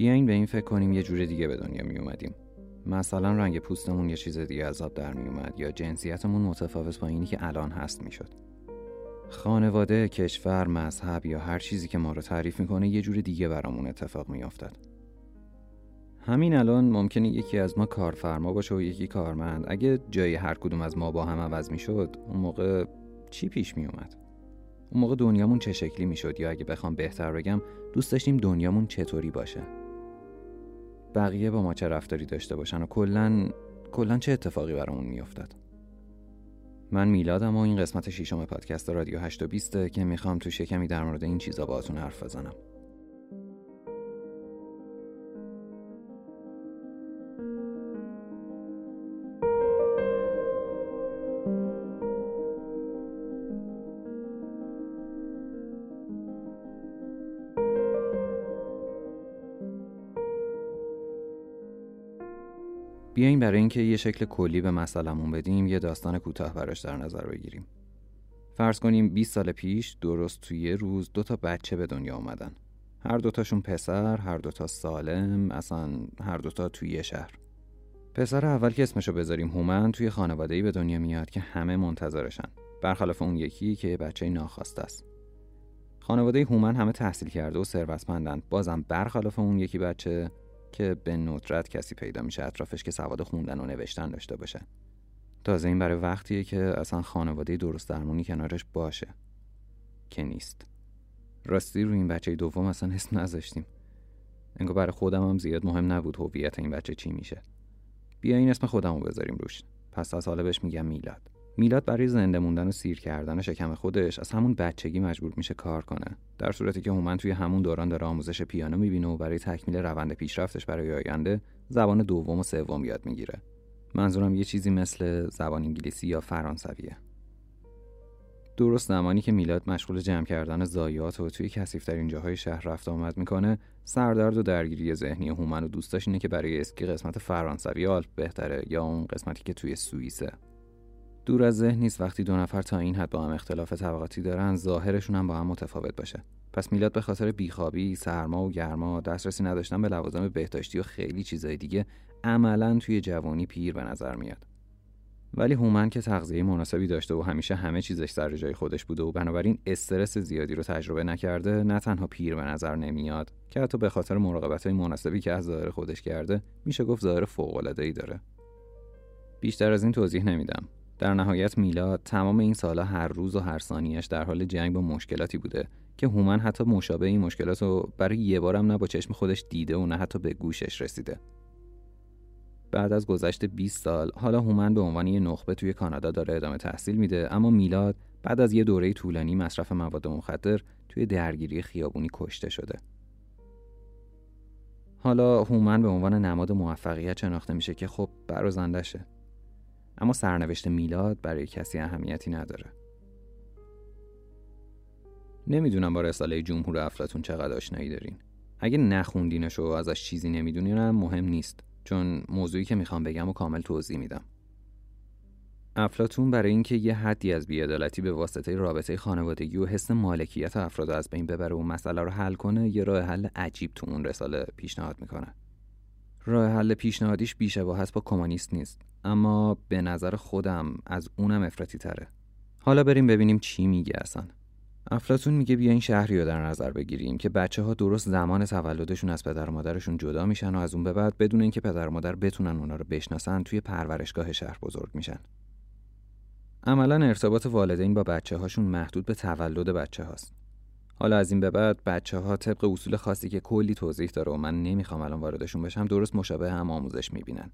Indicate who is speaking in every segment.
Speaker 1: بیاین به این فکر کنیم یه جور دیگه به دنیا می اومدیم مثلا رنگ پوستمون یه چیز دیگه از آب در می اومد یا جنسیتمون متفاوت با اینی که الان هست می‌شد. خانواده، کشور، مذهب یا هر چیزی که ما رو تعریف می‌کنه یه جور دیگه برامون اتفاق میافتد. همین الان ممکنه یکی از ما کارفرما باشه و یکی کارمند. اگه جای هر کدوم از ما با هم عوض می‌شد، اون موقع چی پیش می اومد؟ اون موقع دنیامون چه شکلی می‌شد یا اگه بخوام بهتر بگم دوست داشتیم دنیامون چطوری باشه؟ بقیه با ما چه رفتاری داشته باشن و کلا کلا چه اتفاقی برامون میافتد؟ من میلادم و این قسمت شیشم پادکست رادیو 8 که می‌خوام تو شکمی در مورد این چیزا باهاتون حرف بزنم. بیاین برای اینکه یه شکل کلی به مسئلمون بدیم یه داستان کوتاه براش در نظر بگیریم. فرض کنیم 20 سال پیش درست توی یه روز دو تا بچه به دنیا آمدن. هر دوتاشون پسر، هر دوتا سالم، اصلا هر دوتا توی یه شهر. پسر اول که اسمشو بذاریم هومن توی خانواده‌ای به دنیا میاد که همه منتظرشن. برخلاف اون یکی که بچه ناخواسته است. خانواده هومن همه تحصیل کرده و ثروتمندن. بازم برخلاف اون یکی بچه که به ندرت کسی پیدا میشه اطرافش که سواد خوندن و نوشتن داشته باشه تازه این برای وقتیه که اصلا خانواده درست درمونی کنارش باشه. که نیست. راستی رو این بچه دوم اصلا اسم نذاشتیم. انگار برای خودم هم زیاد مهم نبود هویت این بچه چی میشه. بیا این اسم خودم رو بذاریم روش. پس از حالا بهش میگم میلاد. میلاد برای زنده موندن و سیر کردن شکم خودش از همون بچگی مجبور میشه کار کنه. در صورتی که هومن توی همون دوران داره آموزش پیانو می‌بینه و برای تکمیل روند پیشرفتش برای آینده زبان دوم و سوم یاد می‌گیره. منظورم یه چیزی مثل زبان انگلیسی یا فرانسویه. درست زمانی که میلاد مشغول جمع کردن زایات و توی کسیفترین جاهای شهر رفت آمد می‌کنه سردرد و درگیری ذهنی هومن و دوستاش اینه که برای اسکی قسمت فرانسوی آلپ بهتره یا اون قسمتی که توی سوئیسه. دور از ذهن نیست. وقتی دو نفر تا این حد با هم اختلاف طبقاتی دارن ظاهرشون هم با هم متفاوت باشه. پس میلاد به خاطر بیخوابی سرما و گرما دسترسی نداشتن به لوازم بهداشتی و خیلی چیزای دیگه عملا توی جوانی پیر به نظر میاد. ولی هومن که تغذیه مناسبی داشته و همیشه همه چیزش سر جای خودش بوده و بنابراین استرس زیادی رو تجربه نکرده نه تنها پیر به نظر نمیاد که حتی به خاطر مراقبت های مناسبی که از ظاهر خودش کرده میشه گفت ظاهر فوق داره. بیشتر از این توضیح نمیدم. در نهایت میلاد تمام این سالها هر روز و هر ثانیش در حال جنگ با مشکلاتی بوده که هومن حتی مشابه این مشکلات رو برای یه بارم نه با چشم خودش دیده و نه حتی به گوشش رسیده. بعد از گذشت 20 سال حالا هومن به عنوان یه نخبه توی کانادا داره ادامه تحصیل میده اما میلاد بعد از یه دوره طولانی مصرف مواد مخدر توی درگیری خیابونی کشته شده. حالا هومن به عنوان نماد موفقیت شناخته میشه که خب برازندشه اما سرنوشت میلاد برای کسی اهمیتی نداره. نمی‌دونم با رساله جمهور افلاتون چقدر آشنایی دارین. اگه نخوندینش و ازش چیزی نمی‌دونین مهم نیست چون موضوعی که می‌خوام بگم و کامل توضیح میدم. افلاتون برای اینکه یه حدی از بیعدالتی به واسطه رابطه خانوادگی و حس مالکیت افراد از بین ببره و مسئله رو حل کنه یه راه حل عجیب تو اون رساله پیشنهاد می‌کنه. راه حل پیشنهادیش بیشباهت با کمونیست نیست. اما به نظر خودم از اونم افراطی تره. حالا بریم ببینیم چی میگه اصلا. افلاتون میگه بیا این شهری رو در نظر بگیریم که بچه ها درست زمان تولدشون از پدر و مادرشون جدا میشن و از اون به بعد بدون اینکه پدر و مادر بتونن اونا رو بشناسن توی پرورشگاه شهر بزرگ میشن. عملا ارتباط والدین با بچه هاشون محدود به تولد بچه هاست حالا از این به بعد بچه ها طبق اصول خاصی که کلی توضیح داره و من نمی‌خوام الان واردشون بشم درست مشابه هم آموزش می‌بینن.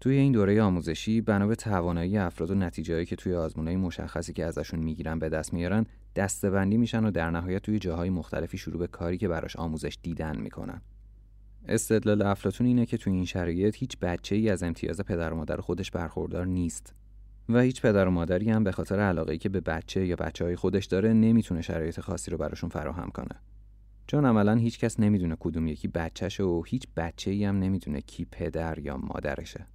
Speaker 1: توی این دوره آموزشی بنا به توانایی افراد و نتیجهایی که توی آزمونهای مشخصی که ازشون می‌گیرن به دست میارن دستبندی میشن و در نهایت توی جاهای مختلفی شروع به کاری که براش آموزش دیدن می‌کنن. استدلال افلاتون اینه که توی این شرایط هیچ بچه ای از امتیاز پدر و مادر خودش برخوردار نیست و هیچ پدر و مادری هم به خاطر علاقه که به بچه یا بچه های خودش داره نمی‌تونه شرایط خاصی رو براشون فراهم کنه. چون عملا هیچ کس نمی‌دونه کدوم یکی بچهشه و هیچ بچه ای هم نمی‌دونه کی پدر یا مادرشه.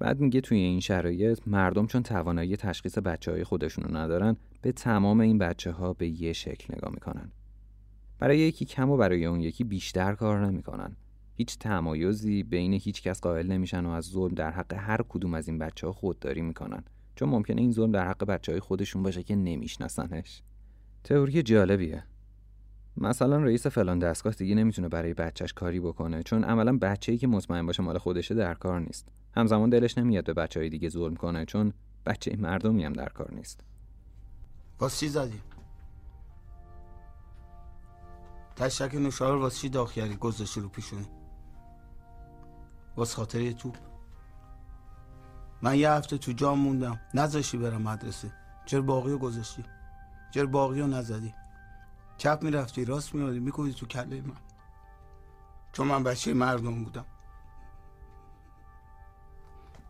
Speaker 1: بعد میگه توی این شرایط مردم چون توانایی تشخیص بچه های خودشونو ندارن به تمام این بچه ها به یه شکل نگاه می‌کنن. برای یکی کم و برای اون یکی بیشتر کار نمی‌کنن. هیچ تمایزی بین هیچ کس قائل نمیشن و از ظلم در حق هر کدوم از این بچه ها خودداری می‌کنن. چون ممکنه این ظلم در حق بچه های خودشون باشه که نمیشناسنش. تئوری جالبیه. مثلا رئیس فلان دستگاه دیگه نمی‌تونه برای بچهش کاری بکنه چون عملا بچه‌ای که مطمئن باشه مال خودشه در کار نیست. همزمان دلش نمیاد به بچه های دیگه ظلم کنه چون بچه مردمی هم در کار نیست.
Speaker 2: باز چی زدی؟ تشک نوشار واسه چی داغ کردی؟ گذاشتی رو پیشونی. واس خاطر یه توپ. من یه هفته تو جام موندم. نذاشتی برم مدرسه. چرا باقی رو گذاشتی؟ چرا باقی رو نزدی؟ چپ می‌رفتی راست میادی می‌کنی تو کله من. چون من بچه مردم بودم.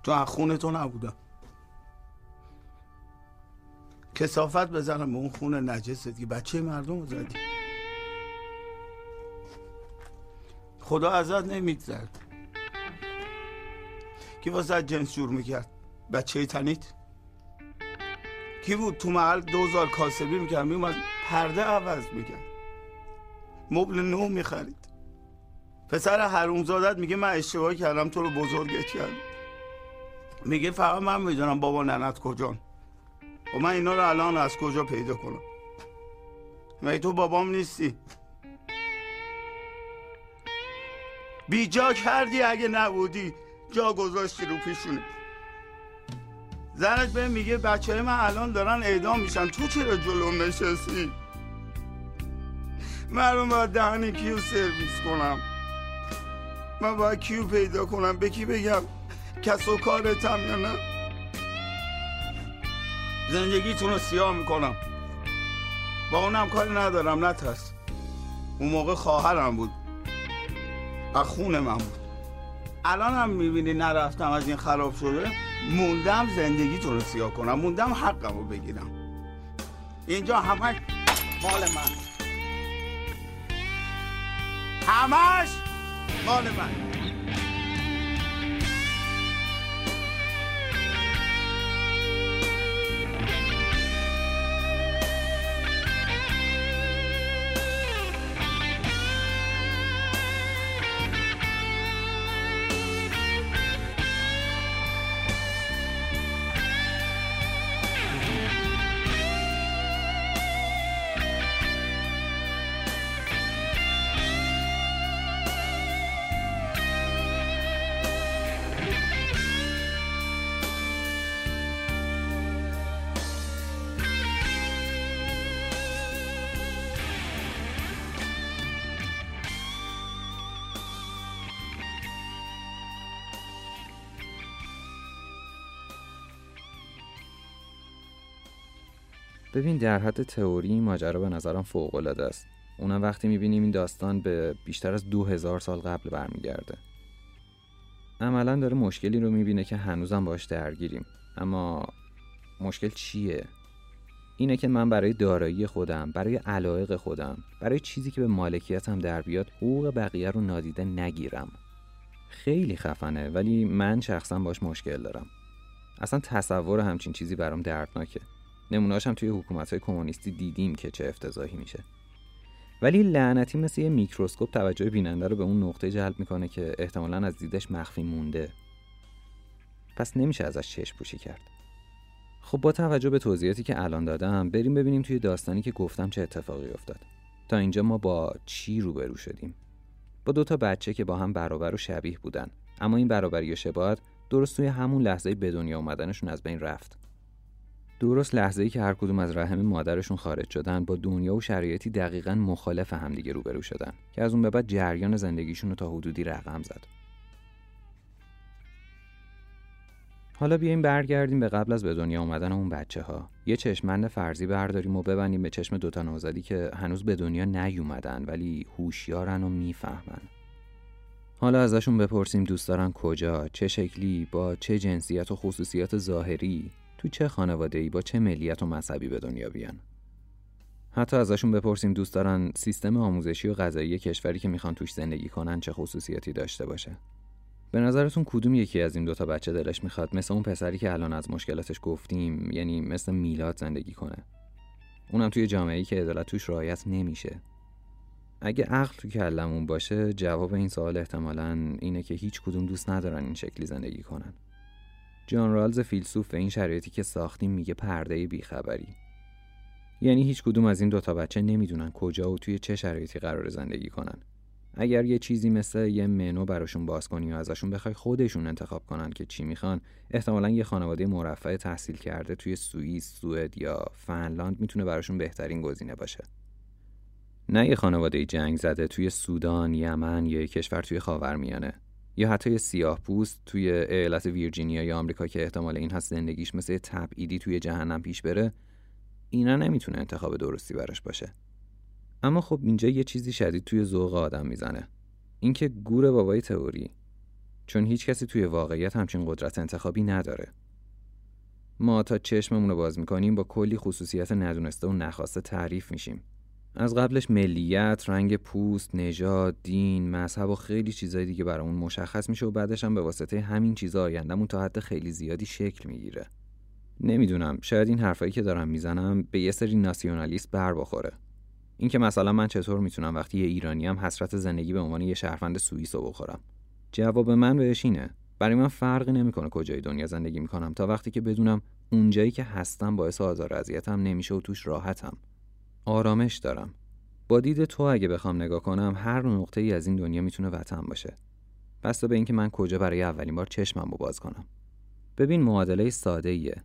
Speaker 2: تو از خونه تو نبودم. کسافت بزنم به اون خونه نجست که بچه مردم رو زدی. خدا ازت نمیگذرد کی واسه جنس جور می‌کرد؟ بچه تنیت؟ کی بود تو محل دوزار کاسبی می‌کرد؟ میومد پرده عوض می‌کرد. مبل نو می‌خرید. پسر حرومزادت میگه من اشتباه کردم تو رو بزرگت کردم. میگه فقط من می‌دونم بابا ننت کجان. و خب من اینا رو الان از کجا پیدا کنم؟ مگه تو بابام نیستی؟ بیجا کردی اگه نبودی جا گذاشتی رو پیشونه. زنت به میگه بچه من الان دارن اعدام میشن. تو چرا جلو نشستی؟ من باید دهن کیو سرویس کنم؟ من باید کیو پیدا کنم؟ به کی بگم؟ کس و کارتم یا نه زندگیتون رو سیاه می‌کنم. با اونم کاری ندارم نترس اون موقع خواهرم بود. از خون من بود. الان هم می‌بینی نرفتم از این خراب شده. موندم زندگیتون رو سیاه کنم. موندم حقم رو بگیرم. اینجا همه مال من. همش مال من.
Speaker 1: ببین در حد تئوری ماجرا به نظرم فوق العاده است. اونم وقتی می‌بینیم این داستان به بیشتر از دو هزار سال قبل برمیگرده. عملا داره مشکلی رو می‌بینه که هنوزم باش درگیریم. اما مشکل چیه؟ اینه که من برای دارایی خودم برای علایق خودم برای چیزی که به مالکیتم در بیاد حقوق بقیه رو نادیده نگیرم. خیلی خفنه ولی من شخصا باش مشکل دارم. اصلا تصور همچین چیزی برام دردناکه. نمونهاش هم توی حکومت های کمونیستی دیدیم که چه افتضاحی میشه. ولی لعنتی مثل یه میکروسکوپ توجه بیننده رو به اون نقطه جلب می‌کنه که احتمالا از دیدش مخفی مونده. پس نمیشه ازش چشم پوشی کرد. خب با توجه به توضیحاتی که الان دادم بریم ببینیم توی داستانی که گفتم چه اتفاقی افتاد. تا اینجا ما با چی روبرو شدیم؟ با دو تا بچه که با هم برابر و شبیه بودن. اما این برابری و شباهت درست توی همون لحظه به دنیا اومدنشون از بین رفت. درست لحظه ای که هر کدوم از رحم مادرشون خارج شدن با دنیا و شرایطی دقیقا مخالف همدیگه روبرو شدن که از اون به بعد جریان زندگیشون رو تا حدودی رقم زد. حالا بیایم برگردیم به قبل از به دنیا اومدن اون بچه ها یه چشمند فرضی برداریم و ببندیم به چشم دوتا نوزادی که هنوز به دنیا نیومدن ولی هوشیارن و می‌فهمن. حالا ازشون بپرسیم دوست دارن کجا چه شکلی با چه جنسیت و خصوصیات ظاهری؟ تو چه خانواده ای با چه ملیت و مذهبی به دنیا بیان؟ حتی ازشون بپرسیم دوست دارن سیستم آموزشی و غذایی کشوری که می‌خوان توش زندگی کنن چه خصوصیاتی داشته باشه. به نظرتون کدوم یکی از این دوتا بچه دلش می‌خواد؟ مثل اون پسری که الان از مشکلاتش گفتیم یعنی مثل میلاد زندگی کنه. اونم توی جامعه ای که عدالت توش رعایت نمیشه. اگه عقل تو کلمون باشه جواب این سوال احتمالا اینه که هیچ کدوم دوست ندارن این شکلی زندگی کنن. جان رالز فیلسوف این شرایطی که ساختیم میگه پرده بیخبری. یعنی هیچ کدوم از این دوتا بچه نمی‌دونن کجا و توی چه شرایطی قرار زندگی کنن. اگر یه چیزی مثل یه منو براشون باز کنی و ازشون بخوای خودشون انتخاب کنن که چی می‌خوان احتمالا یه خانواده مرفع تحصیل کرده توی سوئیس، سوئد یا فنلاند می‌تونه براشون بهترین گزینه باشه. نه یه خانواده جنگ زده توی سودان، یمن یا یه کشور توی خاورمیانه. یا حتی سیاه پوست توی ایالت ویرجینیا یا آمریکا که احتمال این هست زندگیش مثل تبعیدی توی جهنم پیش بره اینا نمی‌تونه انتخاب درستی براش باشه. اما خب اینجا یه چیزی شدید توی ذوق آدم می‌زنه. اینکه گور بابای تئوری چون هیچ کسی توی واقعیت همچین قدرت انتخابی نداره. ما تا چشممون رو باز می‌کنیم با کلی خصوصیت ندونسته و نخواسته تعریف میشیم. از قبلش ملیت، رنگ پوست، نژاد، دین، مذهب و خیلی چیزای دیگه برامون مشخص میشه و بعدش هم به واسطه همین چیزا آیندهمون تا حد خیلی زیادی شکل می‌گیره. نمی‌دونم شاید این حرفایی که دارم می‌زنم به یه سری ناسیونالیست بر بخوره. اینکه مثلا من چطور می‌تونم وقتی یه ایرانی هم حسرت زندگی به عنوان یه شهروند سوئیس رو بخورم جواب من بهش اینه برای من فرقی نمی‌کنه کجای دنیا زندگی می‌کنم تا وقتی که بدونم اونجایی که هستم باعث آزار اذیتم نمیشه و توش راحتم آرامش دارم با دید تو اگه بخوام نگاه کنم هر نقطه ای از این دنیا می‌تونه وطن باشه بسته به اینکه من کجا برای اولین بار چشمم رو باز کنم ببین معادله ساده ایه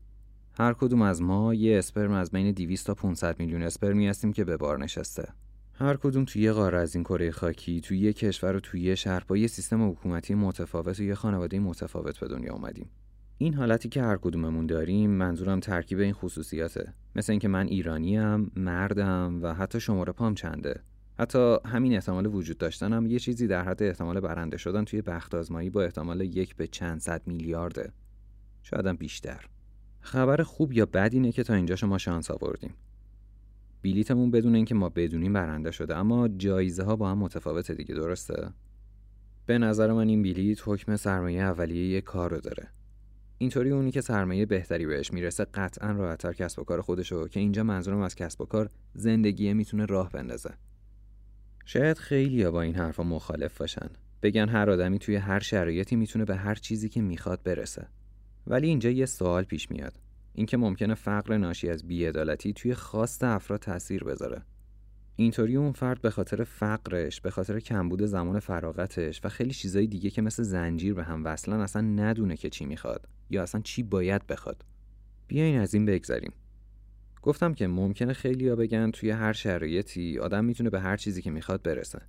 Speaker 1: هر کدوم از ما یه اسپرم از بین 200 تا 500 میلیون اسپرمی هستیم که به بار نشسته. هر کدوم توی یه قاره از این کره خاکی، توی یه کشور و توی یه شهر با یه سیستم حکومتی متفاوت و یه خانواده متفاوت به دنیا اومدیم. این حالتی که هر کدوممون داریم منظورم ترکیب این خصوصیاته. مثل اینکه من ایرانیم، مردم و حتی شماره پام چنده. حتی همین احتمال وجود داشتنم یه چیزی در حد احتمال برنده شدن توی بخت آزمایی با احتمال یک به چند صد میلیارده. شایدم بیشتر. خبر خوب یا بد اینه که تا اینجا شما شانس آوردیم. بلیتمون بدون اینکه ما بدونیم برنده شده اما جایزه ها با هم متفاوته دیگه درسته؟ به نظر من این بلیت حکم سرمایه اولیه یه کار رو داره. اینطوری اونی که سرمایه بهتری بهش می‌رسه قطعا راحتتر کسب و کار خودشو که اینجا منظورم از کسب و کار زندگیه می‌تونه راه بندازه. شاید خیلی با این حرفا مخالف باشن. بگن هر آدمی توی هر شرایطی می‌تونه به هر چیزی که می‌خواد برسه. ولی اینجا یه سوال پیش میاد اینکه ممکنه فقر ناشی از بیعدالتی توی خواست افراد تاثیر بذاره اینطوری اون فرد به خاطر فقرش به خاطر کمبود زمان فراغتش و خیلی چیزای دیگه که مثل زنجیر به هم وصلن اصلا ندونه که چی می‌خواد یا اصلا چی باید بخواد. بیاین از این بگذریم. گفتم که ممکنه خیلی ها بگن توی هر شرایطی آدم می‌تونه به هر چیزی که می‌خواد برسه.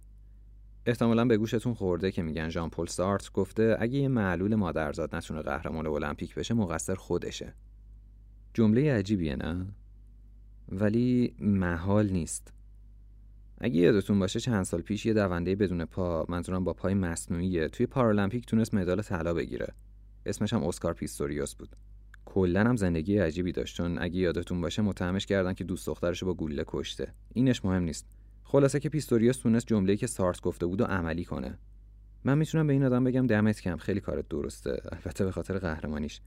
Speaker 1: احتمالا به گوشتون خورده که میگن ژان پل سارت گفته اگه یه معلول مادرزاد نتونه قهرمان المپیک بشه مقصر خودشه. جمله عجیبیه نه؟ ولی محال نیست. اگه یادتون باشه چند سال پیش یه دونده بدون پا منظورم با پای مصنوعیه. توی پارالمپیک تونست مدال طلا بگیره. اسمش هم اسکار پیستوریوس بود. کلا هم زندگی عجیبی داشت چون اگه یادتون باشه متهمش کردن که دوست دخترش با گوله کشته. اینش مهم نیست. خلاصه که پیستوریوس تونست جمله‌ای که سارتر گفته بود و عملی کنه. من می‌تونم به این آدم بگم دمت گرم خیلی کارت درسته. البته به خاطر قهرمانیش.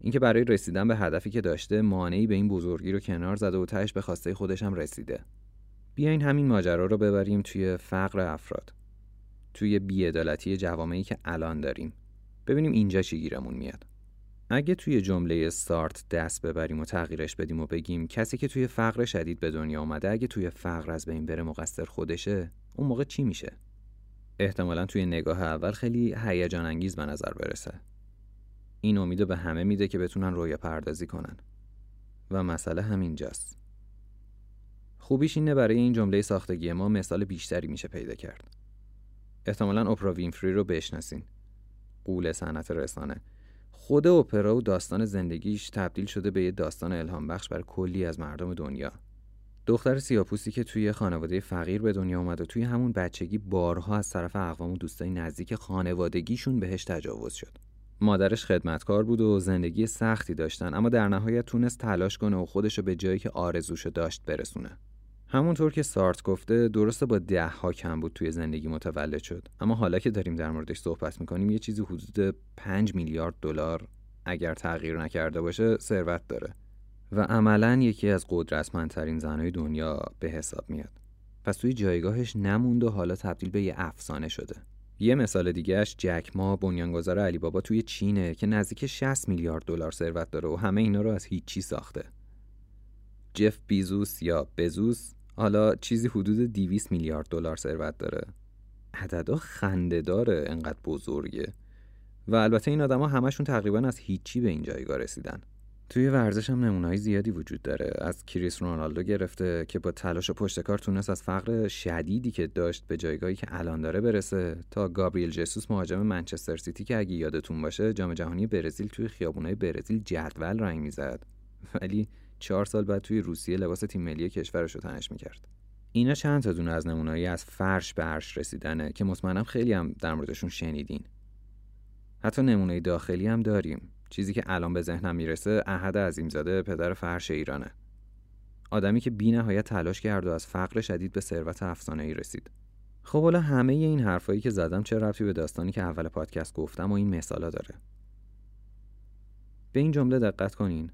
Speaker 1: اینکه برای رسیدن به هدفی که داشته مانعی به این بزرگی رو کنار زده و تهش به خواسته خودش هم رسیده. بیاین همین ماجرا رو ببریم توی فقر افراد. توی بیعدالتی جوامعی که الان داریم. ببینیم اینجا چی گیرمون میاد. اگه توی جمله سارت دست ببریم و تغییرش بدیم و بگیم کسی که توی فقر شدید به دنیا آمده اگه توی فقر از بین بره مقصر خودشه اون موقع چی میشه؟ احتمالا توی نگاه اول خیلی هیجان انگیز به نظر برسه. این امیدو به همه میده که بتونن رویا پردازی کنن. و مسئله همینجاست. خوبیش اینه برای این جمله ساختگی ما مثال بیشتری میشه پیدا کرد. احتمالا اپرا وینفری رو بشناسین. قول صنعت رسانه. خود اپرا و داستان زندگیش تبدیل شده به یه داستان الهام بخش بر کلی از مردم دنیا. دختر سیاپوستی که توی خانواده فقیر به دنیا اومد و توی همون بچگی بارها از طرف اقوام و دوستای نزدیک خانوادگیشون بهش تجاوز شد. مادرش خدمتکار بود و زندگی سختی داشتن اما در نهایت تونست تلاش کنه و خودشو به جایی که آرزوشو داشت برسونه. همونطور که سارت گفته درسته با ده ها کم بود توی زندگی متولد شد. اما حالا که داریم در موردش صحبت می‌کنیم یه چیزی حدود 5 میلیارد دلار اگر تغییر نکرده باشه ثروت داره. و عملا یکی از قدرتمندترین زنهای دنیا به حساب میاد. پس توی جایگاهش نموند و حالا تبدیل به یه افسانه شده. یه مثال دیگهش جک ما بنیانگذار علی بابا توی چینه که نزدیک 60 میلیارد دلار ثروت داره و همه اینا رو از هیچی ساخته. جف بیزوس یا بزوس حالا چیزی حدود 200 میلیارد دلار ثروت داره. عددا خنده داره انقدر بزرگه. و البته این آدما همشون تقریبا از هیچی به این جایگاه رسیدن. توی ورزش هم نمونه‌های زیادی وجود داره. از کریس رونالدو گرفته که با تلاش و پشتکار تونست از فقر شدیدی که داشت به جایگاهی که الان داره برسه تا گابریل جسوس مهاجم منچستر سیتی که اگه یادتون باشه جام جهانی برزیل توی خیابونای برزیل جدول رنگ می‌زد. ولی چهار سال بعد توی روسیه لباس تیم ملی کشورش رو تنش می‌کرد. اینا چند تا دونه از نمونه‌ای از فرش به عرش رسیدنه که مطمئنم خیلی هم در موردشون شنیدین. حتی نمونه داخلی هم داریم. چیزی که الان به ذهنم می‌رسه احد عظیمزاده پدر فرش ایرانه. آدمی که بی نهایت تلاش کرد و از فقر شدید به ثروت افسانه ای رسید. خب حالا همه این حرفایی که زدم چه ربطی به داستانی که اول پادکست گفتم و این مثالا داره؟ به این جمله دقت کنین.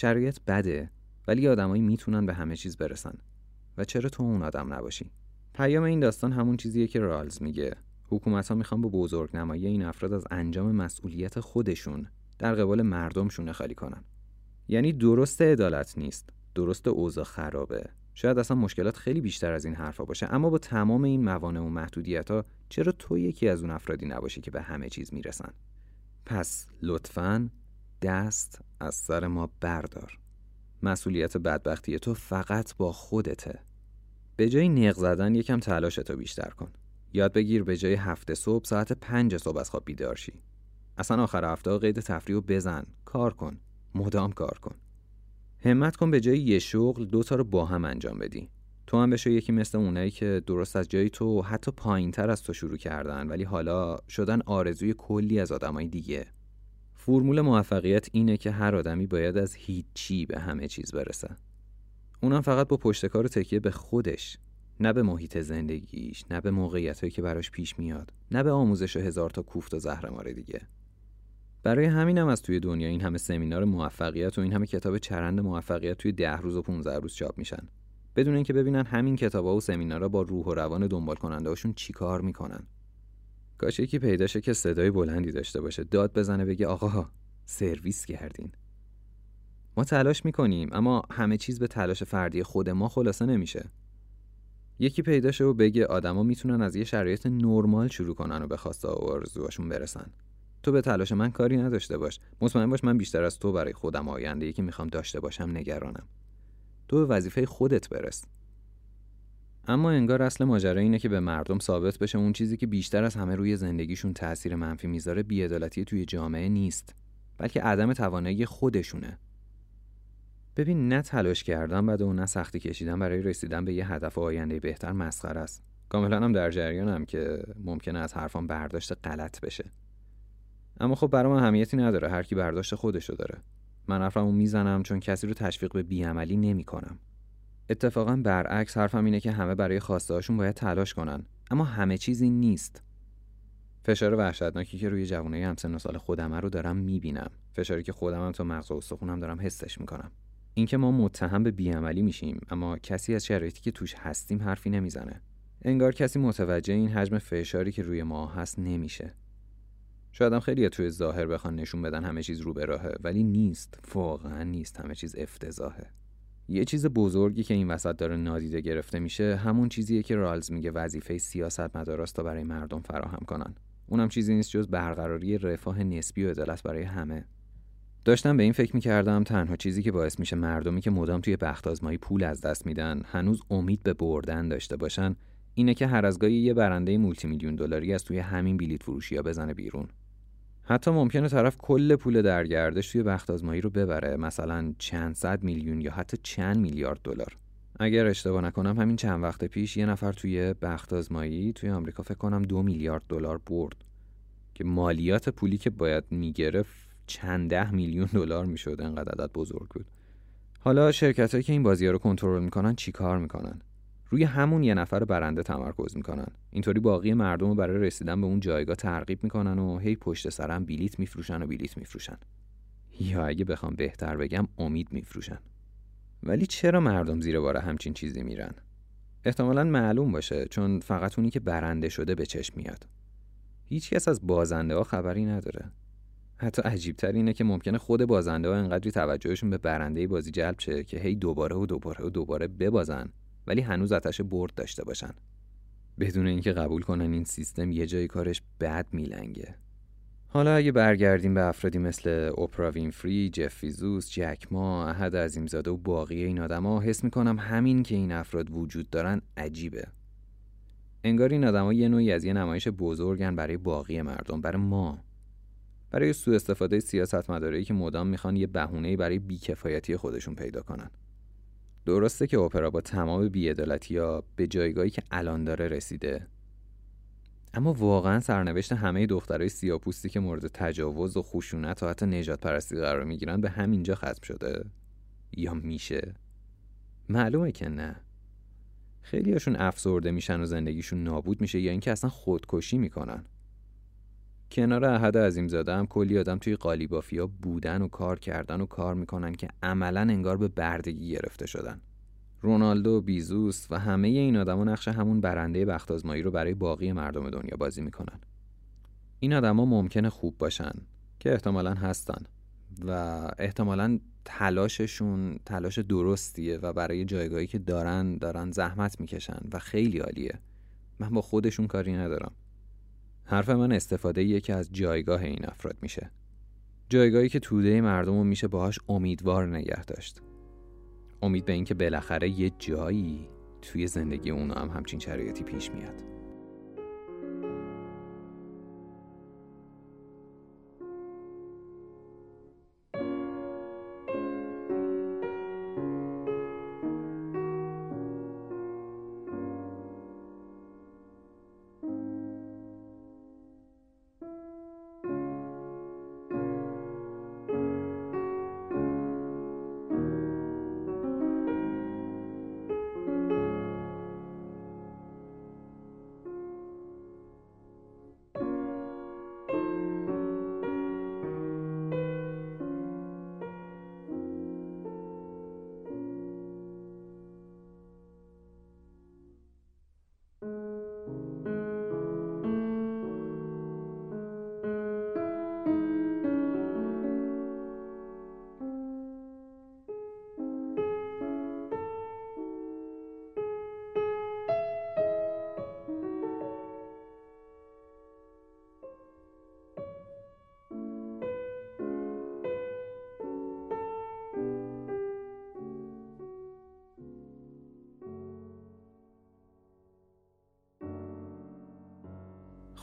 Speaker 1: شرایط بده ولی آدمایی می‌تونن به همه چیز برسن. و چرا تو اون آدم نباشی؟ پیام این داستان همون چیزیه که رالز میگه. حکومت ها می‌خوان با بزرگ نمایی این افراد از انجام مسئولیت خودشون در قبال مردمشون خالی کنن. یعنی درست عدالت نیست درست اوضاع خرابه. شاید اصلا مشکلات خیلی بیشتر از این حرفا باشه. اما با تمام این موانع و محدودیت ها چرا تو یکی از اون افرادی نباشی که به همه چیز می‌رسن؟ پس لطفا دست از سر ما بردار. مسئولیت بدبختی تو فقط با خودته. به جای نق زدن یکم تلاشتو بیشتر کن. یاد بگیر به جای هفته صبح ساعت پنج صبح از خواب بیدار شی. اصلا آخر هفته قید تفریح و بزن. کار کن. مدام کار کن. همت کن به جای یه شغل دوتا رو با هم انجام بدی. تو هم بشه یکی مثل اونایی که درست از جای تو حتی پایین تر از تو شروع کردن ولی حالا شدن آرزوی کلی از آدمای دیگه. فرمول موفقیت اینه که هر آدمی باید از هیچی به همه چیز برسه. اونم فقط با پشتکار تکیه به خودش نه به محیط زندگیش نه به موقعیتهایی که براش پیش میاد نه به آموزش هزار تا کوفت و زهرمار دیگه. برای همینم از توی دنیا این همه سمینار موفقیت و این همه کتاب چرند موفقیت توی ده روز و 15 روز چاپ میشن. بدون اینکه ببینن همین کتابا و سمینارها با روح و روان دنبال کننده هاشون چیکار می‌کنن. کاش یکی پیداشه که صدای بلندی داشته باشه. داد بزنه بگه آقا سرویس کردین. ما تلاش می‌کنیم اما همه چیز به تلاش فردی خود ما خلاصه نمیشه. یکی پیدا شه و بگه آدما می‌تونن از یه شرایط نرمال شروع کنن و به خواسته و آرزوهاشون برسن. تو به تلاش من کاری نداشته باش. مطمئن باش من بیشتر از تو برای خودم آینده که می‌خوام داشته باشم نگرانم. تو به وظیفه خودت برس. اما انگار اصل ماجرا اینه که به مردم ثابت بشه اون چیزی که بیشتر از همه روی زندگیشون تاثیر منفی می‌ذاره بیعدالتی توی جامعه نیست بلکه عدم توانایی خودشونه. ببین نه تلاش کردن بعد و نه سختی کشیدن برای رسیدن به یه هدف آینده بهتر مسخره است. کاملا هم در جریانم که ممکنه از حرفان برداشت غلط بشه. اما خب برام اهمیتی نداره هر کی برداشت خودشو داره. من حرفمو می‌زنم چون کسی رو تشویق به بیعملی نمی‌کنم. اتفاقا برعکس حرفم اینه که همه برای خواسته هاشون باید تلاش کنن. اما همه چیزی نیست. فشار وحشتناکی که روی جوانه همسن سال خودمه رو دارم می‌بینم. فشاری که خودم هم تا مغز و استخونم دارم حسش می‌کنم. اینکه ما متهم به بیعملی میشیم اما کسی از شرایطی که توش هستیم حرفی نمی‌زنه. انگار کسی متوجه این حجم فشاری که روی ما هست نمیشه. شاید هم خیلی توی ظاهر بخوان نشون بدن همه چیز رو به راهه ولی نیست. واقعا نیست همه چیز افتضاحه. یه چیز بزرگی که این وسط داره نادیده گرفته میشه همون چیزیه که رالز میگه وظیفه سیاست مداراست تا برای مردم فراهم کنن. اونم چیزی نیست جز برقراری رفاه نسبی و عدالت برای همه. داشتم به این فکر می‌کردم تنها چیزی که باعث میشه مردمی که مدام توی بخت آزمایی پول از دست میدن هنوز امید به بردن داشته باشن اینه که هر از گاهی یه برنده مولتی میلیون دلاری از توی همین بلیت فروشی ها بزنه بیرون. حتی ممکنه طرف کل پول درگردش توی بخت آزمایی رو ببره مثلا چند صد میلیون یا حتی چند میلیارد دلار. اگر اشتباه نکنم همین چند وقت پیش یه نفر توی بخت آزمایی توی آمریکا فکر کنم دو میلیارد دلار برد. که مالیات پولی که باید می‌گرفت چند ده میلیون دلار می‌شد انقدر عدد بزرگ بود. حالا شرکت هایی که این بازی ها رو کنترل می‌کنن چی کار می‌کنن؟ روی همون یه نفر برنده تمرکز می‌کنن. اینطوری باقی مردم رو برای رسیدن به اون جایگاه ترغیب می‌کنن و هی پشت سرم بلیت میفروشن و بلیت میفروشن. یا اگه بخوام بهتر بگم امید میفروشن. ولی چرا مردم زیر بار همچین چیزی میرن؟ احتمالا معلوم باشه چون فقط اونی که برنده شده به چشم میاد. هیچکس از بازنده ها خبری نداره. حتی عجیبتر اینه که ممکنه خود بازنده ها انقدری توجهشون به برنده بازی جلب شه که هی دوباره و دوباره و دوباره ببازن. ولی هنوز آتش برد داشته باشن بدون اینکه قبول کنن این سیستم یه جای کارش بد میلنگه حالا اگه برگردیم به افرادی مثل اوپرا وینفری، جف فیزوس، جک ما، احد عظیمزاده و باقی این آدما حس می‌کنم همین که این افراد وجود دارن عجیبه. انگار این آدما یه نوعی از یه نمایش بزرگن برای باقی مردم، برای ما. برای سوء استفاده سیاست مداری که مدام می‌خوان یه بهونه‌ای برای بیکفایتی خودشون پیدا کنن. درسته که اپرا با تمام بیعدالتی ها به جایگاهی که الان داره رسیده. اما واقعا سرنوشت همه دخترای سیاپوستی که مورد تجاوز و خشونت و حتی نجات پرستی قرار می‌گیرن به همینجا ختم شده. یا میشه؟ معلومه که نه. خیلی هاشون افسرده میشن و زندگیشون نابود میشه یا اینکه اصلا خودکشی می‌کنن. کنار احد عظیم زاده هم کلی آدم توی قالیبافیا بودن و کار کردن و کار می‌کنن که عملا انگار به بردگی گرفته شدن رونالدو، بیزوس و همه این آدما نقش همون برنده بخت آزمایی رو برای باقی مردم دنیا بازی می‌کنن. این آدما ممکنه خوب باشن که احتمالا هستن و احتمالا تلاششون تلاش درستیه و برای جایگاهی که دارن دارن زحمت می‌کشن و خیلی عالیه. من با خودشون کاری ندارم. حرف من استفاده یه که از جایگاه این افراد میشه. جایگاهی که توده مردم رو میشه باهاش امیدوار نگه داشت. امید به اینکه بالاخره یه جایی توی زندگی اونا هم همچین شرایطی پیش میاد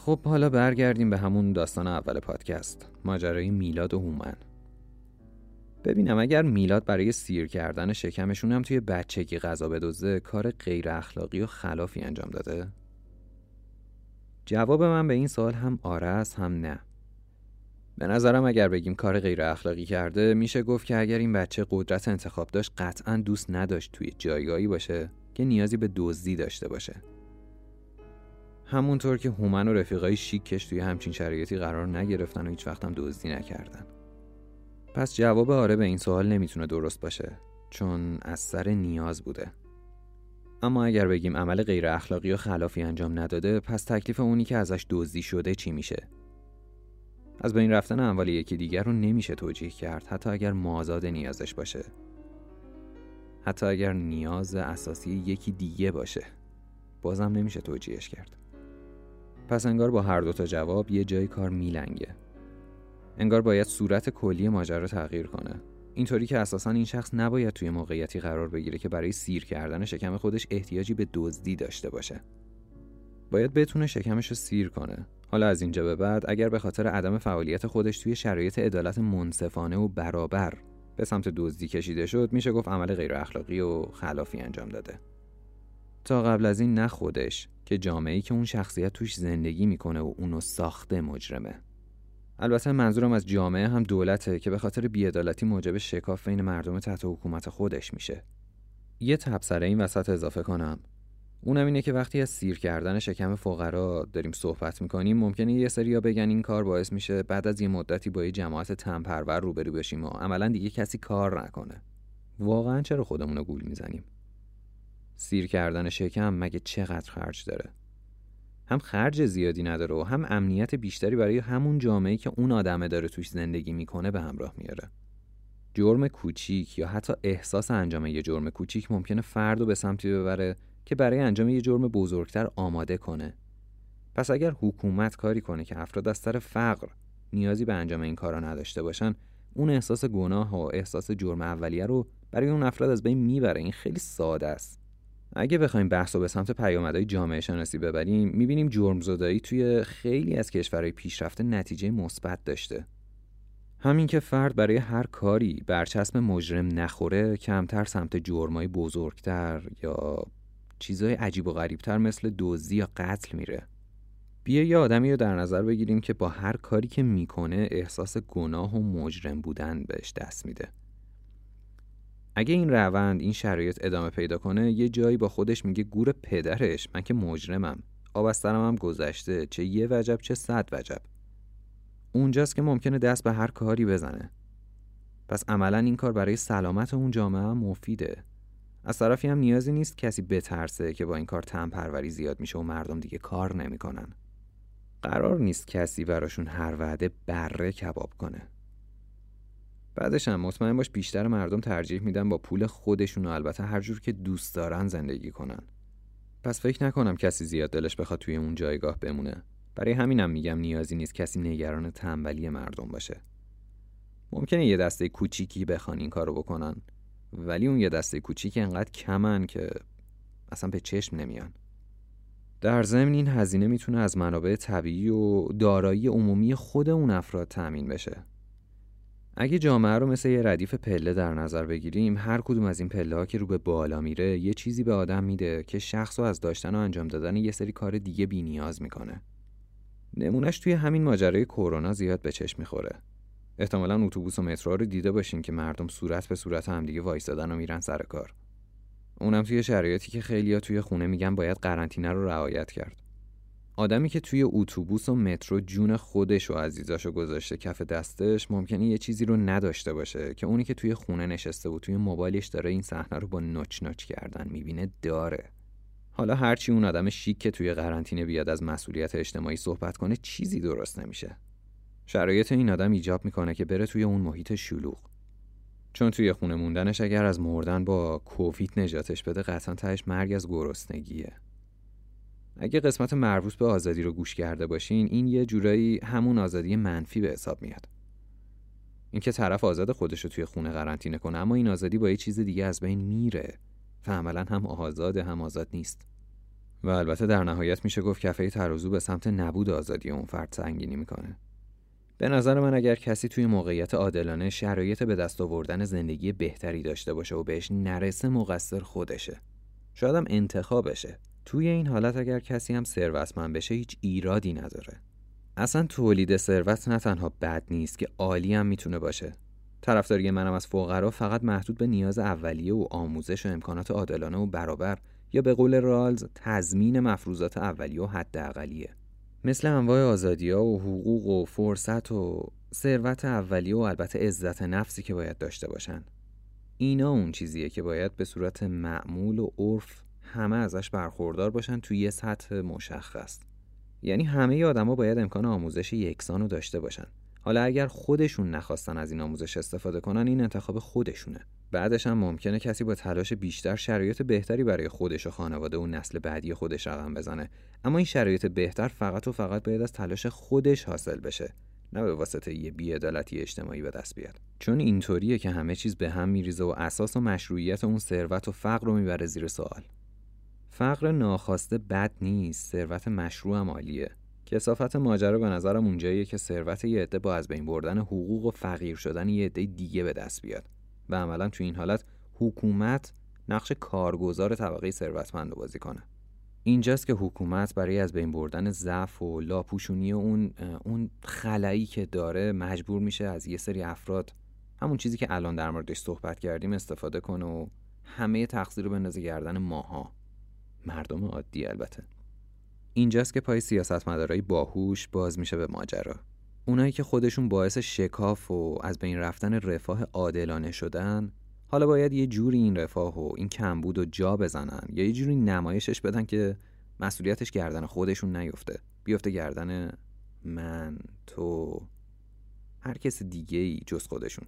Speaker 1: خب حالا برگردیم به همون داستان اول پادکست ماجرای میلاد و هومن. ببینم اگر میلاد برای سیر کردن شکمشون هم توی بچگی غذا بدوزه کار غیر اخلاقی و خلافی انجام داده؟ جواب من به این سوال هم آره است هم نه. به نظرم اگر بگیم کار غیر اخلاقی کرده میشه گفت که اگر این بچه قدرت انتخاب داشت قطعا دوست نداشت توی جایگاهی باشه که نیازی به دزدی داشته باشه. همونطور که هومن و رفیقای شیکش توی همچین شرایطی قرار نگرفتن و هیچ وقتم دزدی نکردن. پس جواب آره به این سوال نمی‌تونه درست باشه چون از سر نیاز بوده. اما اگر بگیم عمل غیر اخلاقی و خلافی انجام نداده پس تکلیف اونی که ازش دزدی شده چی میشه؟ از بین رفتن اموال یکی دیگر رو نمیشه توجیه کرد حتی اگر مازاد نیازش باشه. حتی اگر نیاز اساسی یکی دیگه باشه. بازم نمیشه توجیهش کرد. پس انگار با هر دوتا جواب یه جای کار میلنگه. انگار باید صورت کلی ماجرا تغییر کنه. اینطوری که اساسا این شخص نباید توی موقعیتی قرار بگیره که برای سیر کردن شکم خودش احتیاجی به دزدی داشته باشه. باید بتونه شکمش رو سیر کنه. حالا از اینجا به بعد اگر به خاطر عدم فعالیت خودش توی شرایط عدالت منصفانه و برابر به سمت دزدی کشیده شد میشه گفت عمل غیر اخلاقی و خلافی انجام داده. تا قبل از این نه خودش که جامعه‌ای که اون شخصیت توش زندگی می‌کنه و اونو ساخته مجرمه. البته منظورم از جامعه هم دولته که به خاطر بیعدالتی موجب شکاف بین مردم تحت حکومت خودش میشه. یه تبصره این وسط اضافه کنم. اونم اینه که وقتی از سیر کردن شکم فقرا داریم صحبت می‌کنیم ممکنه یه سریا بگن این کار باعث میشه بعد از یه مدتی با یه جماعت تنپرور روبرو بشیم و عملا دیگه کسی کار نکنه. واقعا چرا خودمون رو گول می‌زنیم؟ سیر کردن شکم مگه چقدر خرج داره؟ هم خرج زیادی نداره و هم امنیت بیشتری برای همون جامعه که اون آدمه داره توش زندگی می‌کنه به همراه میاره. جرم کوچیک یا حتی احساس انجام یه جرم کوچیک ممکنه فرد رو به سمتی ببره که برای انجام یه جرم بزرگتر آماده کنه. پس اگر حکومت کاری کنه که افراد از سر فقر نیازی به انجام این کارا نداشته باشن اون احساس گناه و احساس جرم اولیه رو برای اون افراد از بین می‌بره. این خیلی ساده است. اگه بخوایم بحث رو به سمت پیامدهای جامعه شناسی ببریم می‌بینیم جرم زدایی توی خیلی از کشورهای پیشرفته نتیجه مثبت داشته. همین که فرد برای هر کاری برچسب مجرم نخوره کمتر سمت جرمای بزرگتر یا چیزای عجیب و غریبتر مثل دزدی یا قتل میره. بیا یه آدمی رو در نظر بگیریم که با هر کاری که می‌کنه احساس گناه و مجرم بودن بهش دست میده. اگه این روند این شرایط ادامه پیدا کنه یه جایی با خودش میگه گور پدرش من که مجرمم. آب از هم گذشته چه یه وجب چه صد وجب. اونجاست که ممکنه دست به هر کاری بزنه. پس عملا این کار برای سلامت اون جامعه هم مفیده. از طرفی هم نیازی نیست کسی بترسه که با این کار تم پروری زیاد میشه و مردم دیگه کار نمی‌کنن. قرار نیست کسی براشون هر وعده بره کباب کنه. بعدش هم مطمئن باش بیشتر مردم ترجیح میدن با پول خودشون و البته هر جور که دوست دارن زندگی کنن. پس فکر نکنم کسی زیاد دلش بخواد توی اون جایگاه بمونه. برای همینم میگم نیازی نیست کسی نگران تنبلی مردم باشه. ممکنه یه دسته کوچیکی بخوان این کارو بکنن ولی اون یه دسته کوچیک انقدر کمن که اصلا به چشم نمیان. در ضمن این هزینه می‌تونه از منابع طبیعی و دارایی عمومی خود اون افراد تأمین بشه. اگه جامعه رو مثل یه ردیف پله در نظر بگیریم هر کدوم از این پله ها که رو به بالا میره یه چیزی به آدم میده که شخص رو از داشتن و انجام دادن یه سری کار دیگه بی نیاز می‌کنه. نمونهش توی همین ماجرای کرونا زیاد به چشم می‌خوره. احتمالا اتوبوس و مترو رو دیده باشین که مردم صورت به صورت همدیگه وایستادن و میرن سر کار. اونم توی شرایطی که خیلیا توی خونه میگن باید قرنطینه رو رعایت کرد. آدمی که توی اتوبوس و مترو جون خودش و عزیزاشو گذاشته کف دستش ممکنه یه چیزی رو نداشته باشه که اونی که توی خونه نشسته و توی موبایلش داره این صحنه رو با نوچ نوچ کردن می‌بینه داره. حالا هرچی اون آدم شیک که توی قرنطینه بیاد از مسئولیت اجتماعی صحبت کنه چیزی درست نمیشه. شرایط این آدم ایجاب می‌کنه که بره توی اون محیط شلوغ. چون توی خونه موندنش اگر از مردن با کووید نجاتش بده قطعا تهش مرگ از گرسنگیه. اگه قسمت مربوط به آزادی رو گوش کرده باشین این یه جورایی همون آزادی منفی به حساب میاد. اینکه طرف آزاد خودش رو توی خونه قرنطینه کنه اما این آزادی با یه چیز دیگه از بین میره. و عملا هم آزاد هم آزاد نیست. و البته در نهایت میشه گفت کفه ترازو به سمت نبود آزادی اون فرد سنگینی می‌کنه. به نظر من اگر کسی توی موقعیت عادلانه شرایط به دست آوردن زندگی بهتری داشته باشه و بهش نرسه مقصر خودشه. شاید هم انتخابشه. توی این حالت اگر کسی هم ثروتمند بشه هیچ ایرادی نداره. اصلا تولید ثروت نه تنها بد نیست که عالی هم می‌تونه باشه. طرفداری منم از فقرا فقط محدود به نیاز اولیه و آموزش و امکانات عادلانه و برابر یا به قول رالز تضمین مفروضات اولیه و حداقلیه. مثل انواع آزادی ها و حقوق و فرصت و ثروت اولیه و البته عزت نفسی که باید داشته باشن. اینا اون چیزیه که باید به صورت معمول و عرف همه ازش برخوردار باشن توی یه سطح مشخص. یعنی همه آدما باید امکان آموزش یکسان رو داشته باشن. حالا اگر خودشون نخواستن از این آموزش استفاده کنن این انتخاب خودشونه. بعدش هم ممکنه کسی با تلاش بیشتر شرایط بهتری برای خودش و خانواده و نسل بعدی خودش رقم بزنه. اما این شرایط بهتر فقط و فقط باید از تلاش خودش حاصل بشه. نه به واسطه یه بیعدالتی اجتماعی به دست بیاد. چون اینطوریه که همه چیز به هم میریزه و اساس و مشروعیت اون ثروت و فقر رو می‌بره زیر سوال. فقر ناخواسته بد نیست ثروت مشروع هم عالیه. کسافت ماجرا به نظرم اونجاییه که ثروت یه عده با از بین بردن حقوق و فقیر شدن یه عده دیگه به دست بیاد. و عملا تو این حالت حکومت نقش کارگزار طبقه ثروتمند رو بازی کنه. اینجاست که حکومت برای از بین بردن ضعف و لاپوشونی اون اون خلایی که داره مجبور میشه از یه سری افراد همون چیزی که الان در موردش صحبت کردیم استفاده کنه و همه تقصیر رو بندازه گردن ماها. مردم عادی البته. اینجاست که پای سیاستمدارای باهوش باز میشه به ماجرا. اونایی که خودشون باعث شکاف و از بین رفتن رفاه عادلانه شدن حالا باید یه جوری این رفاه و این کمبود و جا بزنن یا یه جوری نمایشش بدن که مسئولیتش گردن خودشون نیفته. بیفته گردن من تو هر کس دیگه ای جز خودشون.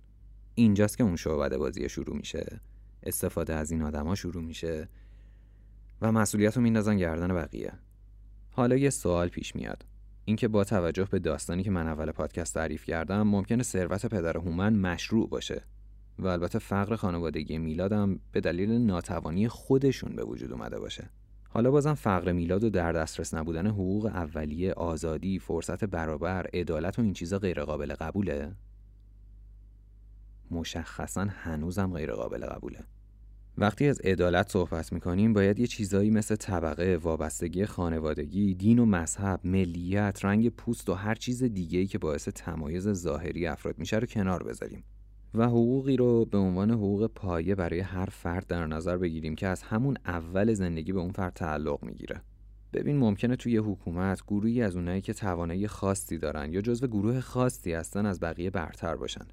Speaker 1: اینجاست که اون شعبده بازی شروع میشه. استفاده از این آدما شروع میشه. و مسئولیت رو میندازن گردن بقیه. حالا یه سوال پیش میاد. اینکه با توجه به داستانی که من اول پادکست تعریف کردم ممکنه ثروت پدر هومن مشروع باشه. و البته فقر خانوادگی میلادم به دلیل ناتوانی خودشون به وجود اومده باشه. حالا بازم فقر میلاد و در دسترس نبودن حقوق اولیه آزادی فرصت برابر عدالت و این چیزا غیر قابل قبوله؟ مشخصا هنوزم غیر قابل قبوله. وقتی از عدالت صحبت می‌کنیم باید یه چیزایی مثل طبقه، وابستگی خانوادگی، دین و مذهب، ملیت، رنگ پوست و هر چیز دیگه‌ای که باعث تمایز ظاهری افراد میشه رو کنار بذاریم و حقوقی رو به عنوان حقوق پایه برای هر فرد در نظر بگیریم که از همون اول زندگی به اون فرد تعلق می‌گیره. ببین ممکنه توی حکومت گروهی از اونایی که توانایی خاصی دارن یا جزو گروه خاصی هستن از بقیه برتر باشن.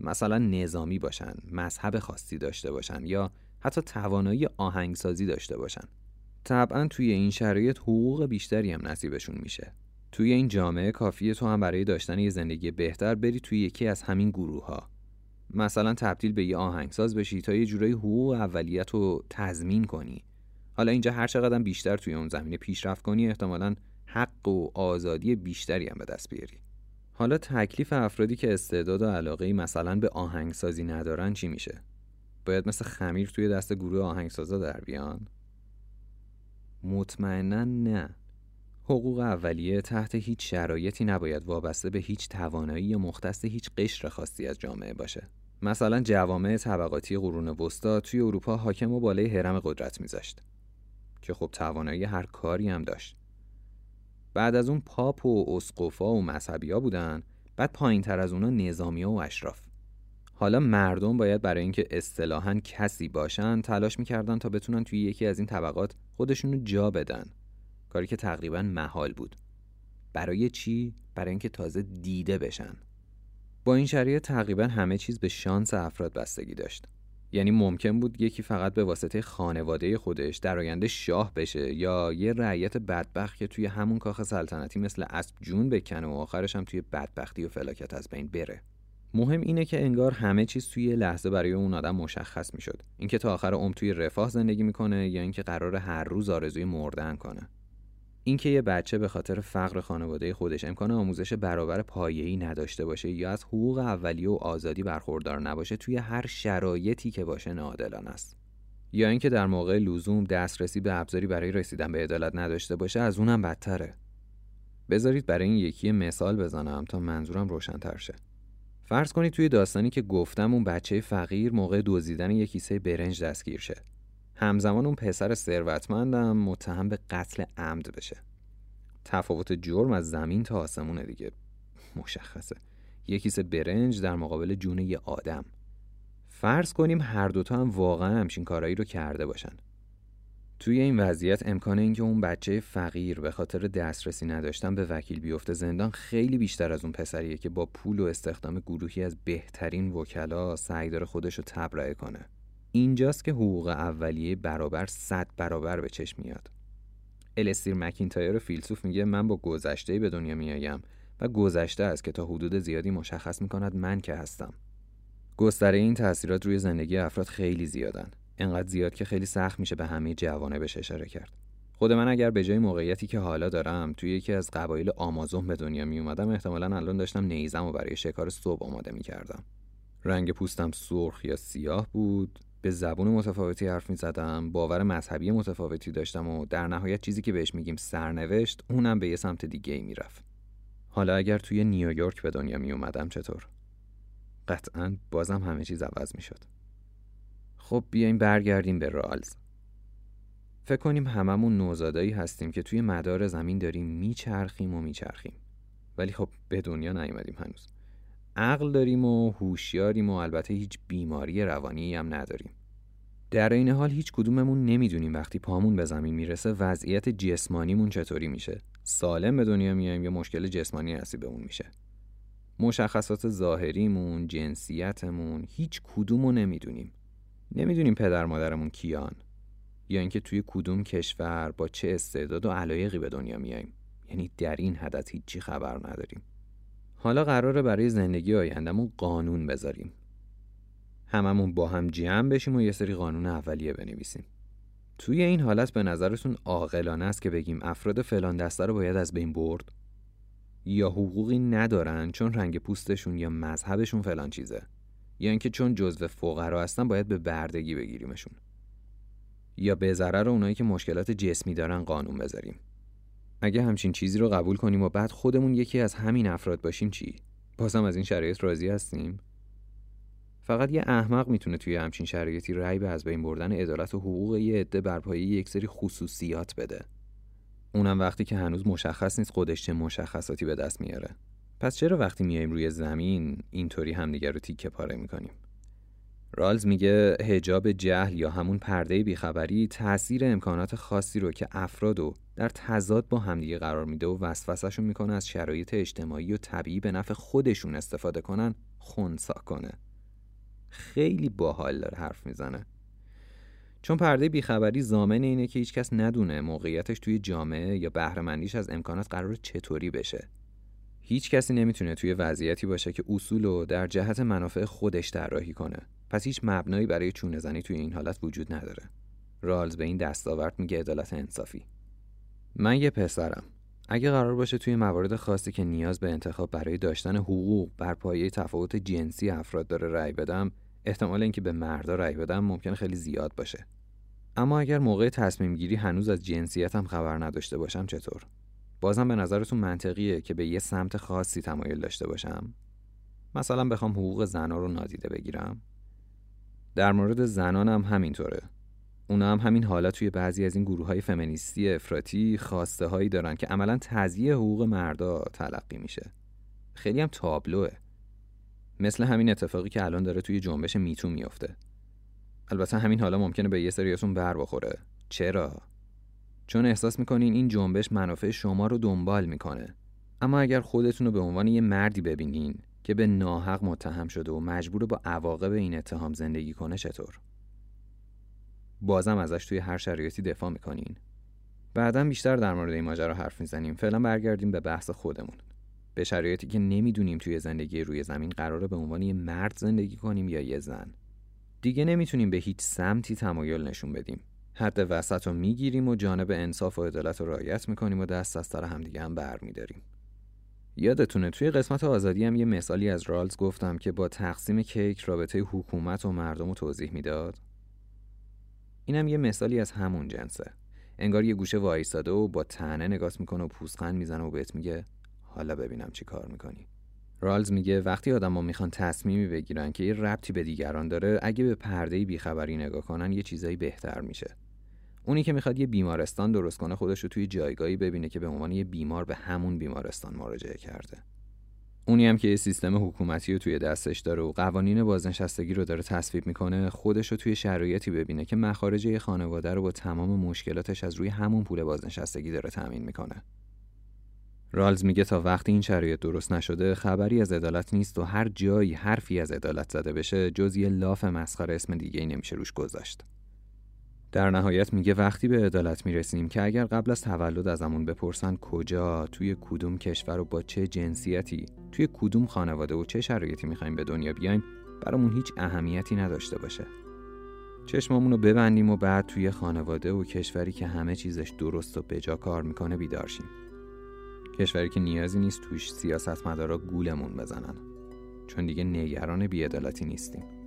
Speaker 1: مثلا نظامی باشن، مذهب خاصی داشته باشن یا حتی توانایی آهنگسازی داشته باشن. طبعا توی این شرایط حقوق بیشتری هم نصیبشون میشه. توی این جامعه کافیه تو هم برای داشتن یه زندگی بهتر بری توی یکی از همین گروه ها. مثلا تبدیل به یه آهنگساز بشی تا یه جورایی حقوق اولیت رو تضمین کنی. حالا اینجا هر چقدر بیشتر توی اون زمینه پیشرفت کنی احتمالا حق و آزادی بیشتری هم به دست بیاری. حالا تکلیف افرادی که استعداد و علاقه مثلا به آهنگسازی ندارن چی میشه؟ باید مثل خمیر توی دست گروه آهنگسازا در بیان؟ مطمئنا نه. حقوق اولیه تحت هیچ شرایطی نباید وابسته به هیچ توانایی یا مختص هیچ قشر خاصی از جامعه باشه. مثلا جوامع طبقاتی قرون وسطا توی اروپا حاکم و بالای حرم قدرت میذاشت که خب توانایی هر کاری هم داشت. بعد از اون پاپ و اسقفا و مذهبیا بودن بعد پایین تر از اونا نظامی و اشراف. حالا مردم باید برای اینکه اصطلاحا کسی باشن تلاش می‌کردن تا بتونن توی یکی از این طبقات خودشونو جا بدن. کاری که تقریبا محال بود. برای چی؟ برای اینکه تازه دیده بشن. با این شرایط تقریبا همه چیز به شانس افراد بستگی داشت. یعنی ممکن بود یکی فقط به واسطه خانواده خودش در آینده شاه بشه یا یه رعیت بدبخت که توی همون کاخ سلطنتی مثل اسب جون بکنه و آخرش هم توی بدبختی و فلاکت از بین بره. مهم اینه که انگار همه چیز توی لحظه برای اون آدم مشخص می‌شد. اینکه تا آخر عمر توی رفاه زندگی می‌کنه یا اینکه قرار هر روز آرزوی مردن کنه. اینکه یه بچه به خاطر فقر خانواده خودش امکان آموزش برابر پایه‌ای نداشته باشه یا از حقوق اولیه و آزادی برخوردار نباشه توی هر شرایطی که باشه ناعادلانه است. یا اینکه در موقع لزوم دسترسی به ابزاری برای رسیدن به عدالت نداشته باشه از اونم بدتره. بذارید برای این یکی مثال بزنم تا منظورم روشنتر شه. فرض کنید توی داستانی که گفتم اون بچه فقیر موقع دزدیدن یک کیسه برنج دستگیر شه. همزمان اون پسر ثروتمندم متهم به قتل عمد بشه. تفاوت جرم از زمین تا آسمونه دیگه. مشخصه. یه کیسه برنج در مقابل جون یه آدم. فرض کنیم هر دوتا هم واقعا همچین کارایی رو کرده باشن. توی این وضعیت امکان اینکه اون بچه فقیر به خاطر دسترسی نداشتن به وکیل بیفته زندان خیلی بیشتر از اون پسریه که با پول و استخدام گروهی از بهترین وکلا سعی داره خودش رو تبرئه کنه. اینجاست که حقوق اولیه برابر صد برابر به چشم میاد. الستیر مکینتایر فیلسوف میگه من با گذشته به دنیا میایم و گذشته است که تا حدود زیادی مشخص می‌کند من که هستم. گستره این تاثیرات روی زندگی افراد خیلی زیادن. انقدر زیاد که خیلی سخت میشه به همه جوانه بهش اشاره کرد. خود من اگر به جای موقعیتی که حالا دارم توی یکی از قبایل آمازون به دنیا می اومدم احتمالا الان داشتم نیزم و برای شکار صبح آماده می کردم. رنگ پوستم سرخ یا سیاه بود به زبون متفاوتی حرف می زدم باور مذهبی متفاوتی داشتم و در نهایت چیزی که بهش میگیم سرنوشت اونم به یه سمت دیگه ای می‌رفت. حالا اگر توی نیویورک به دنیا می اومدم چطور؟ قطعا بازم همه چیز عوض می شد خب بیایم برگردیم به رالز. فکر کنیم هممون نوزادایی هستیم که توی مدار زمین داریم میچرخیم و میچرخیم. ولی خب به دنیا نیومدیم هنوز. عقل داریم و هوشیاریم و البته هیچ بیماری روانی هم نداریم در این حال هیچ کدوممون نمی‌دونیم وقتی پامون به زمین می‌رسه وضعیت جسمانیمون چطوری میشه سالم به دنیا میایم یا مشکل جسمانی نصیبمون میشه مشخصات ظاهریمون، جنسیتمون، هیچ کدومو نمی‌دونیم. نمی‌دونیم پدر مادرمون کیان یا اینکه توی کدوم کشور با چه استعداد و علایقی به دنیا میاییم. یعنی در این حدت هیچی خبر نداریم. حالا قراره برای زندگی آیندهمون قانون بذاریم. هممون با هم جمع بشیم و یه سری قانون اولیه بنویسیم. توی این حالت به نظرتون عاقلانه است که بگیم افراد فلان دسته رو باید از بین برد یا حقوقی ندارن چون رنگ پوستشون یا مذهبشون فلان چیزه یا اینکه چون جزو فقرا هستن باید به بردگی بگیریمشون یا به ضرر اونایی که مشکلات جسمی دارن قانون بذاریم اگه همچین چیزی رو قبول کنیم و بعد خودمون یکی از همین افراد باشیم چی بازم از این شرایط راضی هستیم فقط یه احمق می‌تونه توی همچین شرایطی رأی به از بین بردن عدالت و حقوق یه عده بر پایه یک سری خصوصیات بده. اونم وقتی که هنوز مشخص نیست خودش چه مشخصاتی به دست میاره. پس چرا وقتی میایم روی زمین اینطوری همدیگر رو تیکه پاره می‌کنیم؟ رالز میگه هجاب جهل یا همون پرده بیخبری تاثیر امکانات خاصی رو که افرادو در تضاد با همدیگه قرار میده و وسوسهشون می‌کنه از شرایط اجتماعی و طبیعی به نفع خودشون استفاده کنن خونسا کنه. خیلی باحال داره حرف می‌زنه. چون پرده بیخبری زامن اینه که هیچکس ندونه موقعیتش توی جامعه یا بهرهمندیش از امکانات قرار چطوری بشه. هیچ کسی نمی‌تونه توی وضعیتی باشه که اصول رو در جهت منافع خودش طراحی کنه. پس هیچ مبنایی برای چونه زنی توی این حالت وجود نداره. رالز به این دستاورد میگه عدالت انصافی. من یه پسرم. اگه قرار باشه توی موارد خاصی که نیاز به انتخاب برای داشتن حقوق بر پایه تفاوت جنسی افراد داره رأی بدم احتمال اینکه به مردا رأی بدم ممکن خیلی زیاد باشه. اما اگر موقع تصمیم گیری هنوز از جنسیتم خبر نداشته باشم چطور؟ بازم به نظرتون منطقیه که به یه سمت خاصی تمایل داشته باشم؟ مثلا بخوام حقوق زنها رو نادیده بگیرم؟ در مورد زنانم همینطوره. اونا هم همین حالا توی بعضی از این گروه های فمینیستی افراطی خواسته هایی دارن که عملا تضییع حقوق مردا تلقی میشه. خیلی هم تابلوه. مثل همین اتفاقی که الان داره توی جنبش میتو میفته البته همین حالا ممکنه به یه سریاتون بر بخوره. چرا؟ چون احساس می‌کنین این جنبش منافع شما رو دنبال می‌کنه. اما اگر خودتون رو به عنوان یه مردی ببینین که به ناحق متهم شده و مجبور با عواقب این اتهام زندگی کنه چطور؟ بازم ازش توی هر شرایطی دفاع می‌کنین. بعدا بیشتر در مورد این ماجرا حرف می‌زنیم. فعلا برگردیم به بحث خودمون. به شرایطی که نمی‌دونیم توی زندگی روی زمین قراره به عنوان یه مرد زندگی کنیم یا یه زن. دیگه نمی‌تونیم به هیچ سمتی تمایل نشون بدیم. حد وسط رو می‌گیریم و جانب انصاف و عدالت رو رعایت می‌کنیم و دست از سر همدیگه هم بر میداریم یادتونه توی قسمت آزادی هم یه مثالی از رالز گفتم که با تقسیم کیک رابطه حکومت و مردم رو توضیح می‌داد. اینم یه مثالی از همون جنسه. انگار یه گوشه وایستاده و با تنه نگاس می‌کنه و پوزخند می‌زنه و بهت میگه حالا ببینم چی کار می‌کنی. رالز میگه وقتی آدما می‌خوان تصمیمی بگیرن که یه ربطی به دیگران داره اگه به پرده بیخبری نگاه کنن یه چیزایی بهتر میشه. اونی که می‌خواد یه بیمارستان درست کنه خودش رو توی جایگاهی ببینه که به عنوان یه بیمار به همون بیمارستان مراجعه کرده اونی هم که یه سیستم حکومتی رو توی دستش داره و قوانین بازنشستگی رو داره تصویب می‌کنه خودش رو توی شرایطی ببینه که مخارج یه خانواده رو با تمام مشکلاتش از روی همون پول بازنشستگی داره تامین می‌کنه رالز میگه تا وقتی این شرایط درست نشده خبری از عدالت نیست و هر جایی حرفی از عدالت زده بشه جز یه لاف مسخره اسم دیگه ای نمیشه روش گذاشت. در نهایت میگه وقتی به عدالت می‌رسیم که اگر قبل از تولد ازمون بپرسن کجا توی کدوم کشور و با چه جنسیتی توی کدوم خانواده و چه شرایطی می‌خوایم به دنیا بیایم برامون هیچ اهمیتی نداشته باشه. چشمامون رو ببندیم و بعد توی خانواده و کشوری که همه چیزش درست و بجا کار می‌کنه بیدارشیم کشوری که نیازی نیست توش سیاستمدارا گولمون بزنن. چون دیگه نگران بیعدالتی نیستیم.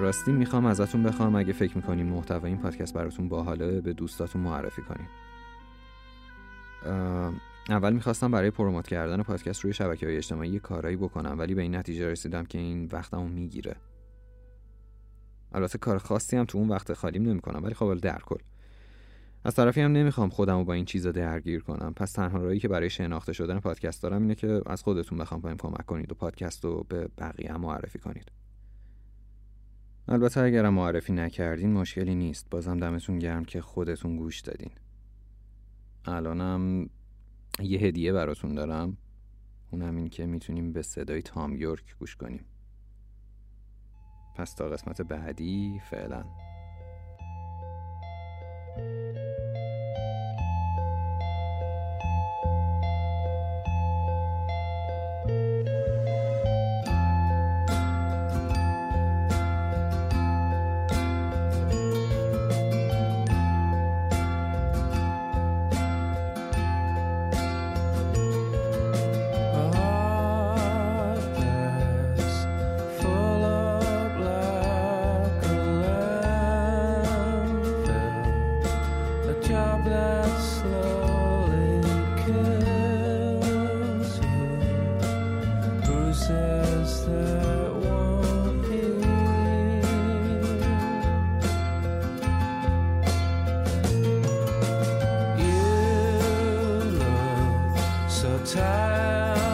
Speaker 1: راستی می‌خوام ازتون بخوام. اگه فکر می‌کنین محتوای این پادکست براتون باحاله به دوستاتون معرفی کنین اول می‌خواستم برای پروموت کردن پادکست روی شبکه های اجتماعی کارایی بکنم ولی به این نتیجه رسیدم که این وقتمو می‌گیره. البته کار خاصی هم تو اون وقت خالیم نمی‌کنم ولی خب در کل. از طرفی هم نمی‌خوام خودم رو با این چیزا درگیر کنم. پس تنها راهی که برای شناخته شدن پادکست دارم اینه که از خودتون بخوام بهم کمک کنید و پادکست رو به بقیه معرفی کنید. البته اگر معرفی نکردین مشکلی نیست. بازم دمتون گرم که خودتون گوش دادین.
Speaker 3: الانم یه هدیه براتون دارم. اونم این که می‌تونیم به صدای تام یورک گوش کنیم. پس تا قسمت بعدی فعلا. have.